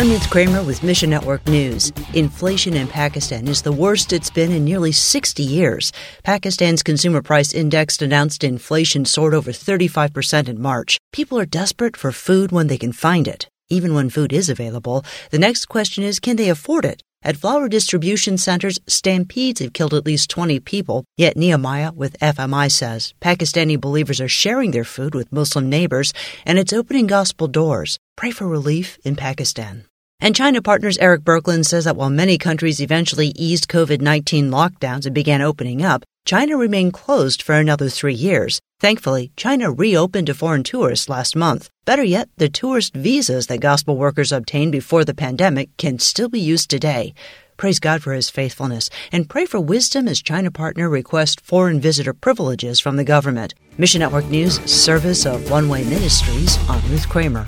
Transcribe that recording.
I'm Ruth Kramer with Mission Network News. Inflation in Pakistan is the worst it's been in nearly 60 years. Pakistan's consumer price index announced inflation soared over 35% in March. People are desperate for food when they can find it. Even when food is available, the next question is can they afford it? At flour distribution centers, stampedes have killed at least 20 people. Yet Nehemiah with FMI says Pakistani believers are sharing their food with Muslim neighbors and it's opening gospel doors. Pray for relief in Pakistan. And China partners Erik Burklin says that while many countries eventually eased COVID 19 lockdowns and began opening up, China remained closed for another three years. Thankfully, China reopened to foreign tourists last month. Better yet, the tourist visas that gospel workers obtained before the pandemic can still be used today. Praise God for his faithfulness and pray for wisdom as China partner requests foreign visitor privileges from the government. Mission Network News, service of One Way Ministries, on Ruth Kramer.